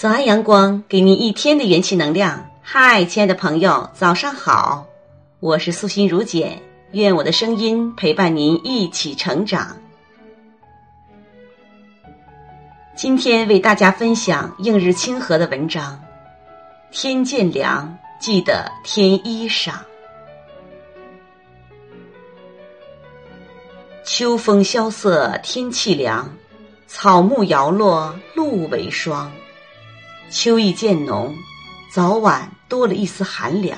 早安，阳光，给您一天的元气能量。嗨，亲爱的朋友，早上好！我是素心如简，愿我的声音陪伴您一起成长。今天为大家分享映日清河的文章。天渐凉，记得添衣裳。秋风萧瑟，天气凉，草木摇落，露为霜。秋意渐浓，早晚多了一丝寒凉。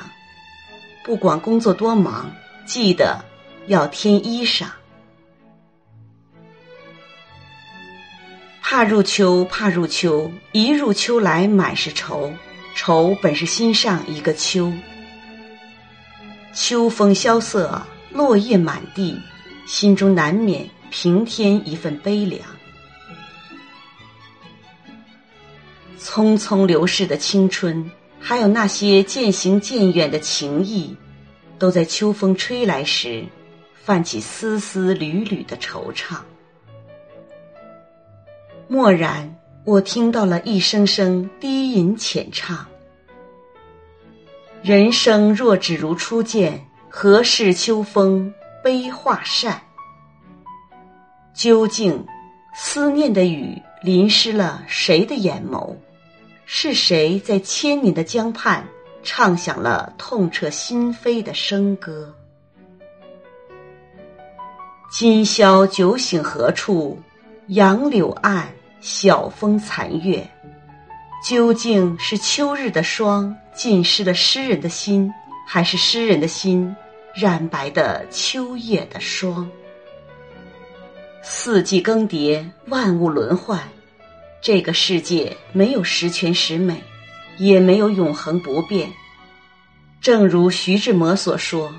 不管工作多忙，记得要添衣裳。怕入秋，怕入秋，一入秋来满是愁。愁本是心上一个秋。秋风萧瑟，落叶满地，心中难免平添一份悲凉。匆匆流逝的青春，还有那些渐行渐远的情谊，都在秋风吹来时，泛起丝丝缕缕的惆怅。蓦然，我听到了一声声低吟浅唱：“人生若只如初见，何事秋风悲画扇？”究竟，思念的雨淋湿了谁的眼眸？是谁在千年的江畔唱响了痛彻心扉的笙歌？今宵酒醒何处？杨柳岸，晓风残月。究竟是秋日的霜浸湿了诗人的心，还是诗人的心染白的秋夜的霜？四季更迭，万物轮换。这个世界没有十全十美，也没有永恒不变。正如徐志摩所说：“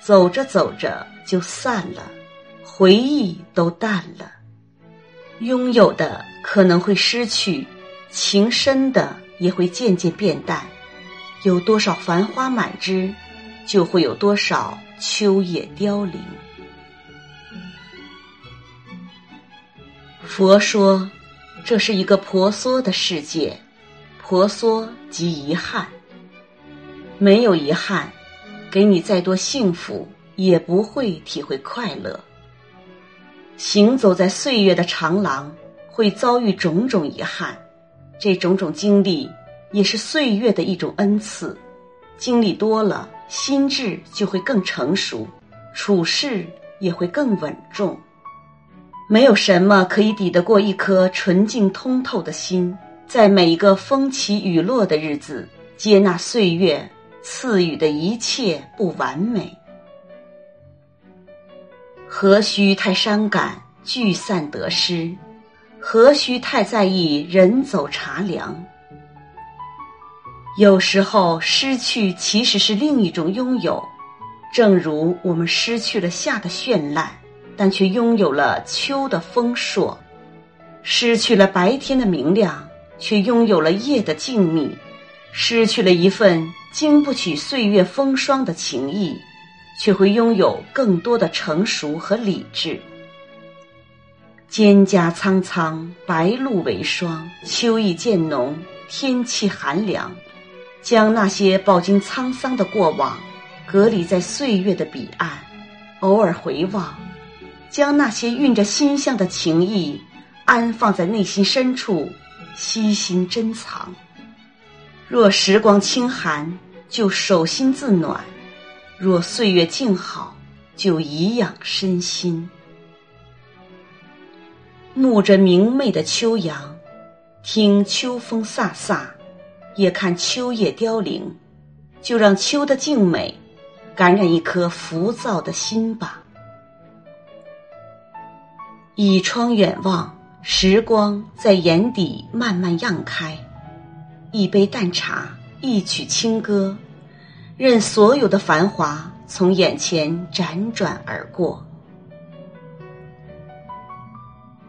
走着走着就散了，回忆都淡了。拥有的可能会失去，情深的也会渐渐变淡。有多少繁花满枝，就会有多少秋叶凋零。”佛说。这是一个婆娑的世界，婆娑即遗憾。没有遗憾，给你再多幸福，也不会体会快乐。行走在岁月的长廊，会遭遇种种遗憾，这种种经历也是岁月的一种恩赐。经历多了，心智就会更成熟，处事也会更稳重。没有什么可以抵得过一颗纯净通透的心，在每一个风起雨落的日子，接纳岁月赐予的一切不完美。何须太伤感聚散得失？何须太在意人走茶凉？有时候失去其实是另一种拥有，正如我们失去了夏的绚烂。但却拥有了秋的丰硕，失去了白天的明亮，却拥有了夜的静谧；失去了一份经不起岁月风霜的情谊，却会拥有更多的成熟和理智。蒹葭苍苍，白露为霜，秋意渐浓，天气寒凉，将那些饱经沧桑的过往，隔离在岁月的彼岸，偶尔回望。将那些蕴着馨香的情谊安放在内心深处，悉心珍藏。若时光清寒，就手心自暖；若岁月静好，就颐养身心。沐着明媚的秋阳，听秋风飒飒，也看秋叶凋零，就让秋的静美感染一颗浮躁的心吧。倚窗远望，时光在眼底慢慢漾开。一杯淡茶，一曲清歌，任所有的繁华从眼前辗转而过。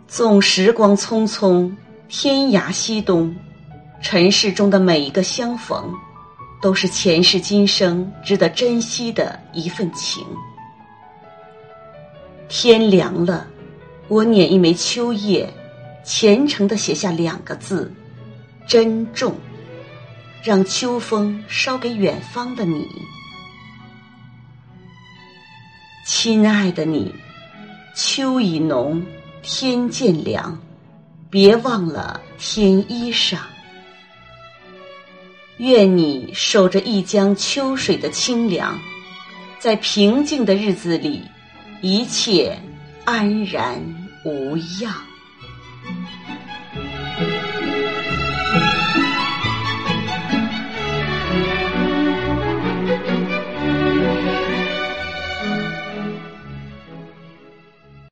纵时光匆匆，天涯西东，尘世中的每一个相逢，都是前世今生值得珍惜的一份情。天凉了。我捻一枚秋叶，虔诚地写下两个字：珍重，让秋风捎给远方的你。亲爱的你，秋已浓，天渐凉，别忘了添衣裳。愿你守着一江秋水的清凉，在平静的日子里，一切安然无恙。